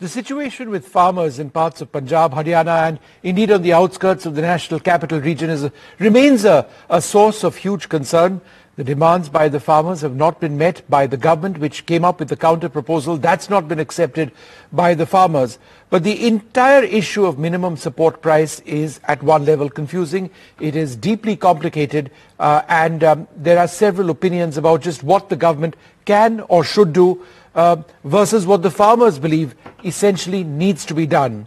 The situation with farmers in parts of Punjab, Haryana and indeed on the outskirts of the national capital region is, remains a, a source of huge concern. The demands by the farmers have not been met by the government which came up with the counter proposal. That's not been accepted by the farmers. But the entire issue of minimum support price is at one level confusing. It is deeply complicated uh, and um, there are several opinions about just what the government can or should do uh, versus what the farmers believe essentially needs to be done.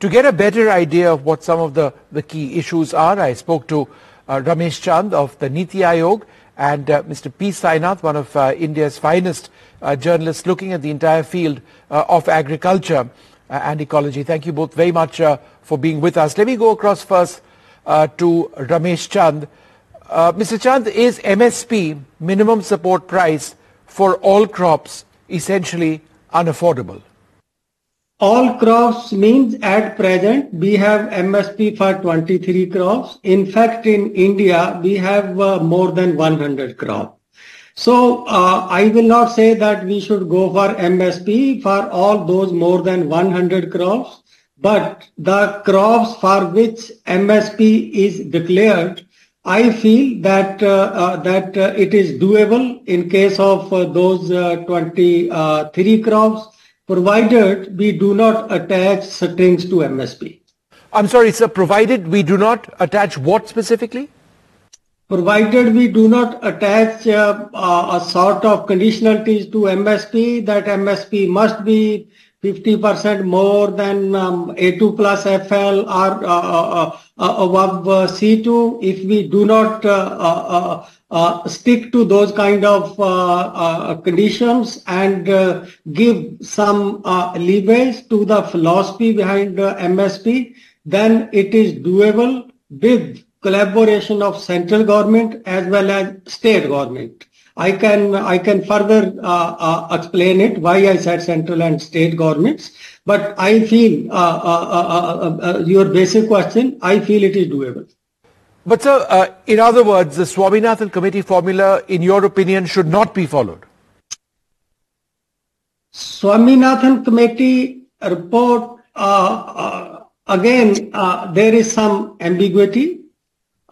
To get a better idea of what some of the, the key issues are, I spoke to uh, Ramesh Chand of the Niti Aayog and uh, Mr. P. Sainath, one of uh, India's finest uh, journalists looking at the entire field uh, of agriculture and ecology. Thank you both very much for being with us. Let me go across first to Ramesh Chand. Mr. Chand, is MSP, minimum support price, for all crops essentially unaffordable? All crops means at present we have MSP for 23 crops. In fact, in India we have uh, more than 100 crops. So uh, I will not say that we should go for MSP for all those more than 100 crops, but the crops for which MSP is declared I feel that uh, uh, that uh, it is doable in case of uh, those uh, 23 crops, provided we do not attach strings to MSP. I'm sorry, sir, provided we do not attach what specifically? Provided we do not attach uh, a sort of conditionalities to MSP, that MSP must be 50% more than um, A2 plus FL or uh, uh, uh, above C2 if we do not uh, stick to those kind of uh, uh, conditions and give some leeways to the philosophy behind MSP, then it is doable with collaboration of central government as well as state government. I can I can further uh, uh, explain it why I said central and state governments. But I feel uh, uh, uh, uh your basic question. I feel it is doable. But sir, in other words, the Swaminathan committee formula, in your opinion, should not be followed. Swaminathan committee report again. there is some ambiguity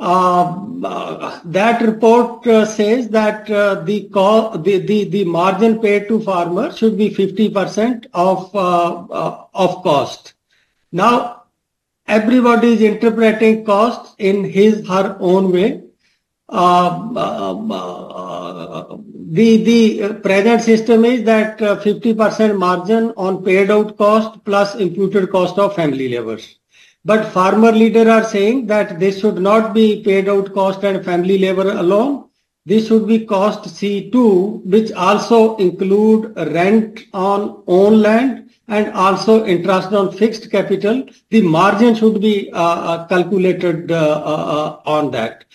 that report uh, says that uh, the, the, the, the margin paid to farmer should be 50% of, uh, uh, of cost. Now, everybody is interpreting cost in his, her own way. Uh, the, the present system is that 50% margin on paid out cost plus imputed cost of family laborers. But farmer leader are saying that this should not be paid out cost and family labor alone. This should be cost C2, which also include rent on own land and also interest on fixed capital. The margin should be uh, uh calculated uh, uh, on that.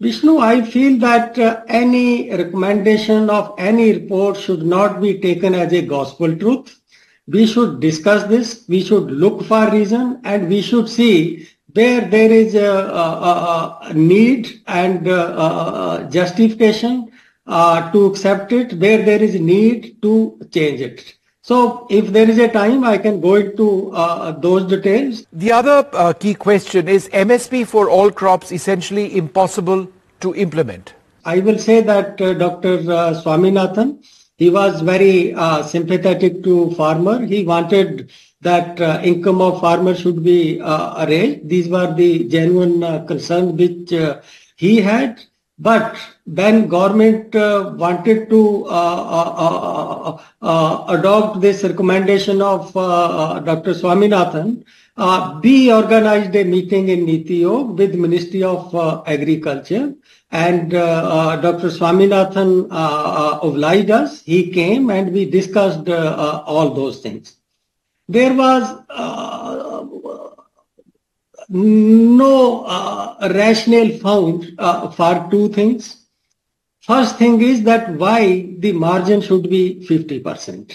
Vishnu, I feel that uh, any recommendation of any report should not be taken as a gospel truth we should discuss this, we should look for reason and we should see where there is a, a, a need and a, justification uh, to accept it, where there is need to change it. So if there is a time, I can go into uh, those details. The other uh, key question is MSP for all crops essentially impossible to implement? I will say that uh, Dr. Uh, Swaminathan he was very uh, sympathetic to farmer. He wanted that uh, income of farmer should be uh, arranged. These were the genuine uh, concerns which uh, he had. But when government uh, wanted to adopt this recommendation of Dr. Swaminathan, we organized a meeting in Niti with Ministry of Agriculture and uh, uh, Dr. Swaminathan uh, obliged us. He came and we discussed all those things. There was no uh, rationale found uh, for two things. First thing is that why the margin should be 50%.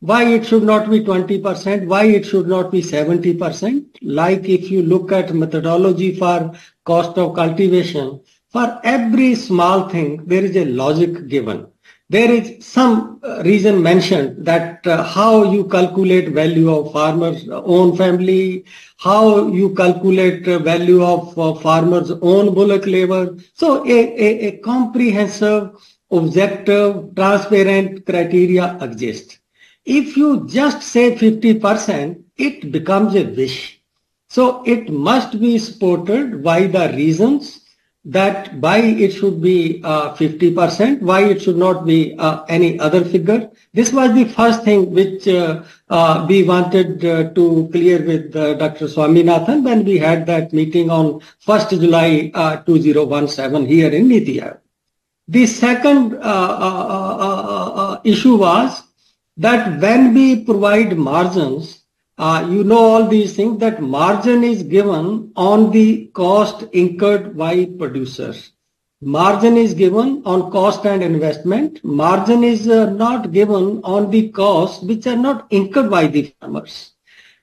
Why it should not be 20%, why it should not be 70%. Like if you look at methodology for cost of cultivation, for every small thing, there is a logic given. there is some uh, reason mentioned that uh, how you calculate value of farmer's own family, how you calculate value of uh, farmer's own bullock labor. So a, a, a comprehensive, objective, transparent criteria exists. If you just say 50%, it becomes a wish. So it must be supported by the reasons that why it should be uh, 50%, why it should not be uh, any other figure. This was the first thing which uh, uh we wanted uh, to clear with uh, Dr. Swaminathan when we had that meeting on 1st July 2017 here in Niti The second issue was that when we provide margins, uh, you know all these things that margin is given on the cost incurred by producers. Margin is given on cost and investment. Margin is uh, not given on the costs which are not incurred by the farmers.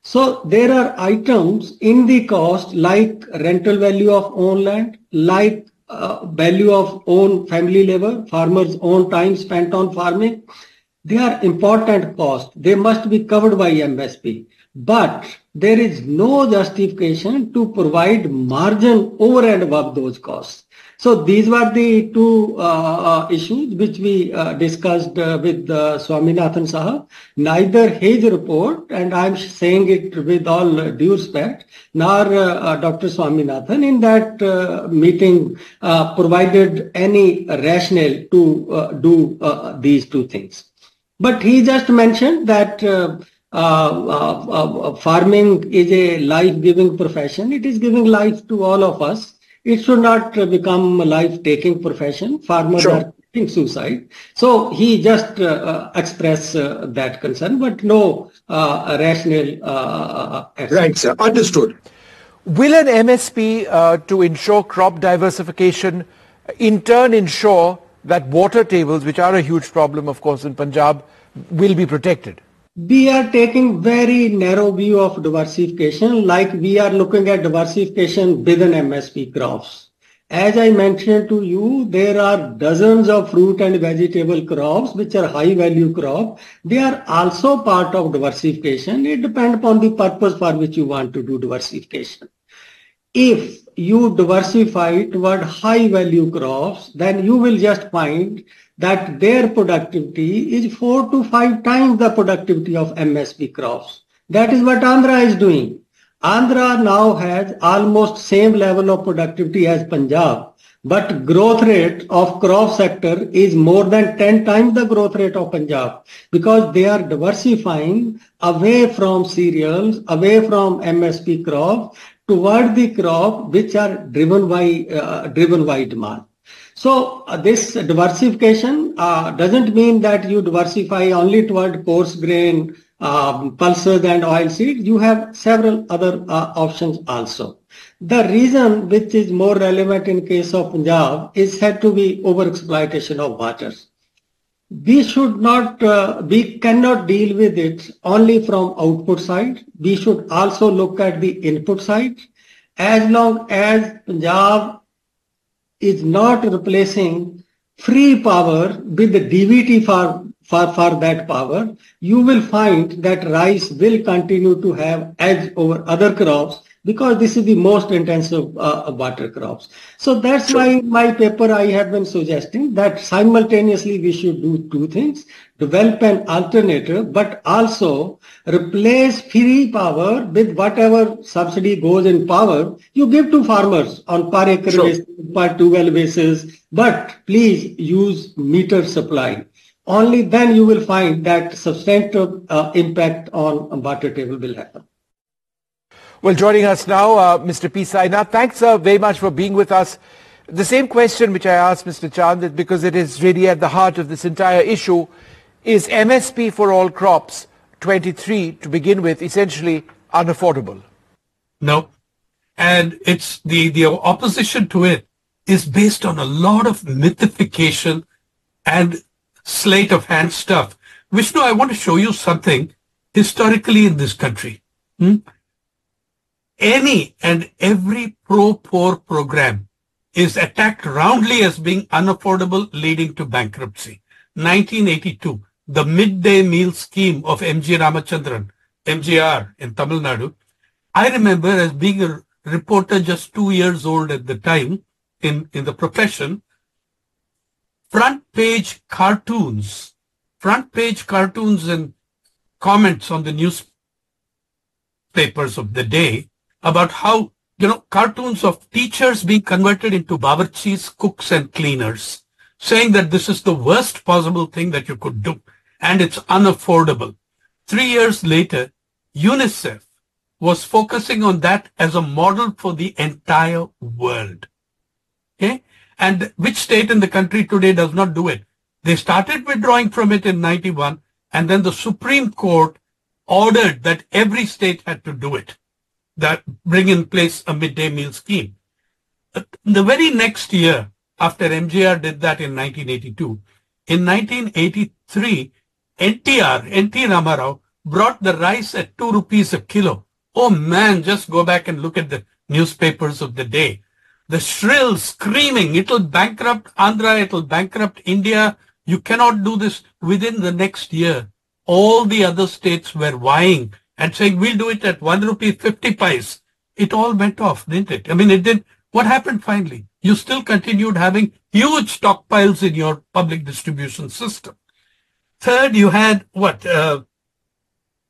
So there are items in the cost like rental value of own land, like uh, value of own family labor, farmers' own time spent on farming. They are important costs. They must be covered by MSP but there is no justification to provide margin over and above those costs. So these were the two uh, uh issues which we uh, discussed uh, with uh, Swaminathan Sahab. Neither his report, and I'm saying it with all due respect, nor uh, Dr. Swaminathan in that meeting provided any rationale to do these two things. But he just mentioned that Uh, uh, uh, farming is a life-giving profession. It is giving life to all of us. It should not become a life-taking profession. Farmers sure. are committing suicide. So he just uh, expressed uh, that concern, but no uh, rational. right, sir. Understood. Will an MSP to ensure crop diversification in turn ensure that water tables, which are a huge problem, of course, in Punjab, will be protected? We are taking very narrow view of diversification like we are looking at diversification within MSP crops. As I mentioned to you, there are dozens of fruit and vegetable crops which are high value crop. They are also part of diversification. It depends upon the purpose for which you want to do diversification. If you diversify toward high value crops, then you will just find that their productivity is four to five times the productivity of MSP crops. That is what Andhra is doing. Andhra now has almost same level of productivity as Punjab, but growth rate of crop sector is more than 10 times the growth rate of Punjab because they are diversifying away from cereals, away from MSP crops toward the crop which are driven by uh, driven by demand. So uh, this diversification uh, doesn't mean that you diversify only toward coarse grain, um, pulses and oil seeds. You have several other uh, options also. The reason which is more relevant in case of Punjab is said to be overexploitation of water. We should not, uh, we cannot deal with it only from output side. We should also look at the input side. As long as Punjab is not replacing free power with the DBT for, for, for that power, you will find that rice will continue to have edge over other crops because this is the most intensive uh, water crops. So that's sure. why my paper I have been suggesting that simultaneously we should do two things, develop an alternative, but also replace free power with whatever subsidy goes in power you give to farmers on per acre sure. basis, per tube well basis, but please use meter supply. Only then you will find that substantial uh, impact on water table will happen. Well, joining us now, uh, Mr. P. Sainath. Thanks uh, very much for being with us. The same question which I asked Mr. Chand, because it is really at the heart of this entire issue, is MSP for all crops 23 to begin with essentially unaffordable? No. And it's the, the opposition to it is based on a lot of mythification and sleight of hand stuff. Vishnu, I want to show you something historically in this country. Hmm? Any and every pro-poor program is attacked roundly as being unaffordable, leading to bankruptcy. 1982, the midday meal scheme of MG Ramachandran, MGR in Tamil Nadu. I remember as being a reporter just two years old at the time in, in the profession, front page cartoons, front page cartoons and comments on the newspapers of the day about how, you know, cartoons of teachers being converted into bawarchis, cooks and cleaners, saying that this is the worst possible thing that you could do and it's unaffordable. Three years later, UNICEF was focusing on that as a model for the entire world. Okay? And which state in the country today does not do it? They started withdrawing from it in 91 and then the Supreme Court ordered that every state had to do it, that bring in place a midday meal scheme. The very next year after MGR did that in 1982, in 1983, NTR, NT Ramarao brought the rice at two rupees a kilo. Oh man, just go back and look at the newspapers of the day. The shrill screaming, it'll bankrupt Andhra, it'll bankrupt India. You cannot do this within the next year. All the other states were vying and saying, we'll do it at one rupee 50 pies. It all went off, didn't it? I mean, it did. What happened finally? You still continued having huge stockpiles in your public distribution system. Third, you had what? Uh,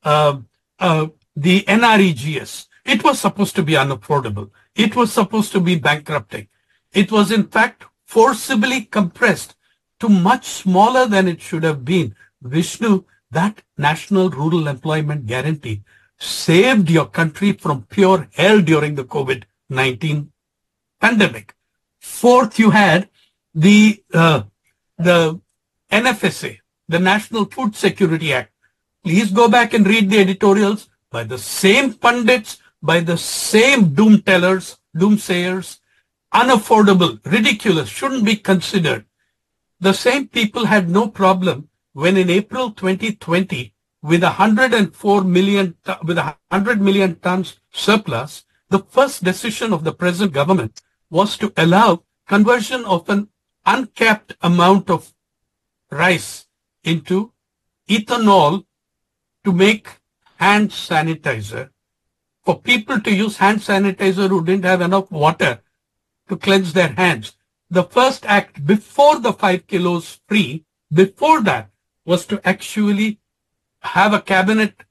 uh, uh, the NREGS. It was supposed to be unaffordable. It was supposed to be bankrupting. It was in fact forcibly compressed to much smaller than it should have been. Vishnu, that National Rural Employment Guarantee saved your country from pure hell during the COVID-19 pandemic. Fourth, you had the, uh, the NFSA, the National Food Security Act. Please go back and read the editorials by the same pundits, by the same doom tellers, doomsayers, unaffordable, ridiculous, shouldn't be considered. The same people had no problem when in April 2020, with 104 million, with 100 million tons surplus, the first decision of the present government was to allow conversion of an uncapped amount of rice into ethanol to make hand sanitizer for people to use hand sanitizer who didn't have enough water to cleanse their hands. The first act before the five kilos free, before that, was to actually have a cabinet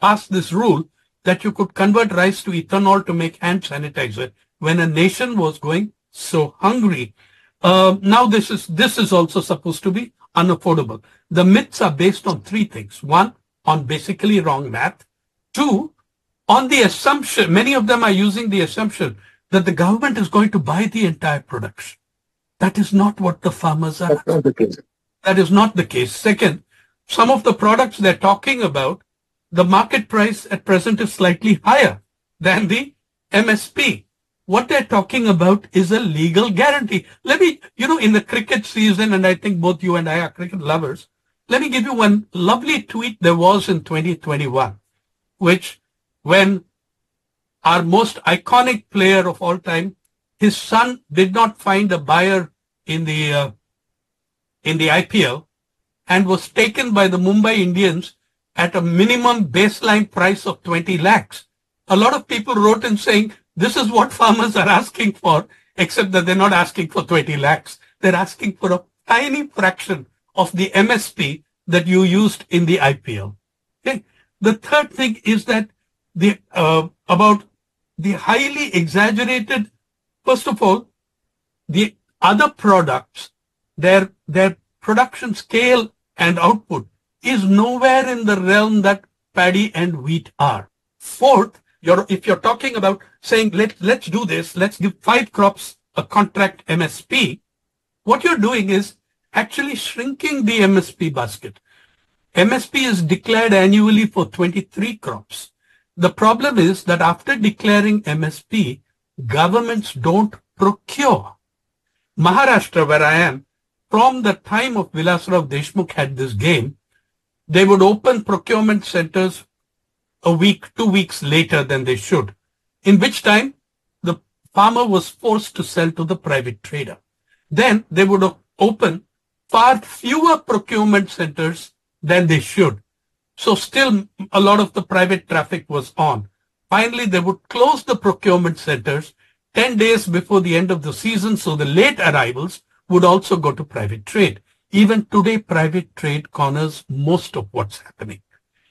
pass this rule that you could convert rice to ethanol to make hand sanitizer when a nation was going so hungry. Uh, now this is this is also supposed to be unaffordable. The myths are based on three things. One, on basically wrong math. Two, on the assumption, many of them are using the assumption that the government is going to buy the entire production. That is not what the farmers are. That's not the case. That is not the case. Second, some of the products they're talking about, the market price at present is slightly higher than the MSP. What they're talking about is a legal guarantee. Let me, you know, in the cricket season, and I think both you and I are cricket lovers, let me give you one lovely tweet there was in 2021, which when our most iconic player of all time, his son did not find a buyer in the uh, in the IPL and was taken by the Mumbai Indians at a minimum baseline price of 20 lakhs. A lot of people wrote in saying, this is what farmers are asking for, except that they're not asking for 20 lakhs. They're asking for a tiny fraction of the MSP that you used in the IPL. Okay. The third thing is that the, uh, about the highly exaggerated, first of all, the other products, their, their production scale and output is nowhere in the realm that paddy and wheat are. Fourth, you're, if you're talking about saying, let, let's do this, let's give five crops a contract MSP, what you're doing is actually shrinking the MSP basket. MSP is declared annually for 23 crops. The problem is that after declaring MSP, governments don't procure. Maharashtra, where I am, from the time of Vilasrao Deshmukh had this game, they would open procurement centers a week, two weeks later than they should, in which time the farmer was forced to sell to the private trader. Then they would open far fewer procurement centers than they should. So still a lot of the private traffic was on. Finally, they would close the procurement centers 10 days before the end of the season. So the late arrivals would also go to private trade. Even today, private trade corners most of what's happening.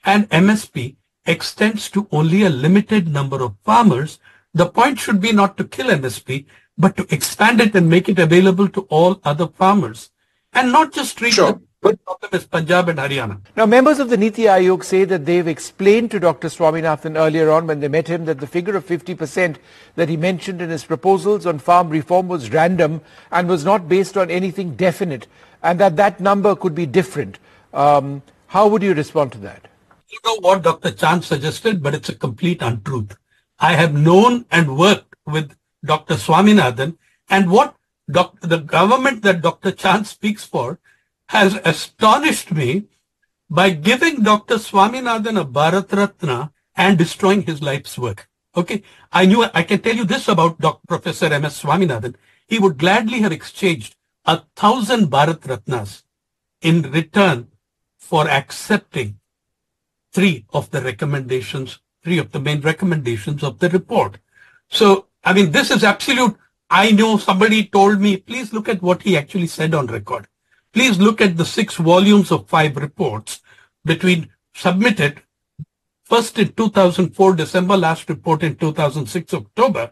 And MSP extends to only a limited number of farmers. The point should be not to kill MSP, but to expand it and make it available to all other farmers. And not just treat Sure. Good problem is Punjab and Haryana. Now, members of the Niti Aayog say that they've explained to Dr. Swaminathan earlier on when they met him that the figure of 50% that he mentioned in his proposals on farm reform was random and was not based on anything definite and that that number could be different. Um, how would you respond to that? You know what Dr. Chand suggested, but it's a complete untruth. I have known and worked with Dr. Swaminathan and what doc- the government that Dr. Chand speaks for has astonished me by giving Dr. Swaminathan a Bharat Ratna and destroying his life's work. Okay. I knew, I can tell you this about Dr. Professor M.S. Swaminathan. He would gladly have exchanged a thousand Bharat Ratnas in return for accepting three of the recommendations, three of the main recommendations of the report. So, I mean, this is absolute. I know somebody told me, please look at what he actually said on record. Please look at the six volumes of five reports between submitted first in 2004 December, last report in 2006 October,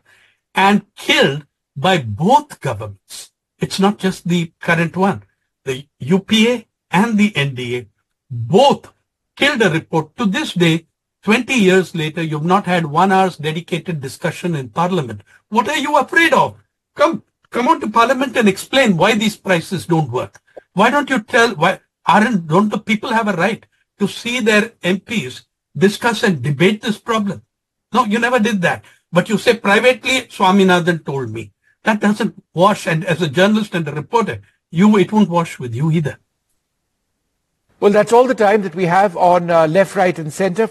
and killed by both governments. It's not just the current one. The UPA and the NDA both killed a report. To this day, 20 years later, you've not had one hour's dedicated discussion in parliament. What are you afraid of? Come, come on to parliament and explain why these prices don't work. Why don't you tell, why aren't, don't the people have a right to see their MPs discuss and debate this problem? No, you never did that. But you say privately, Swaminathan told me. That doesn't wash. And as a journalist and a reporter, you, it won't wash with you either. Well, that's all the time that we have on uh, Left, Right and Centre.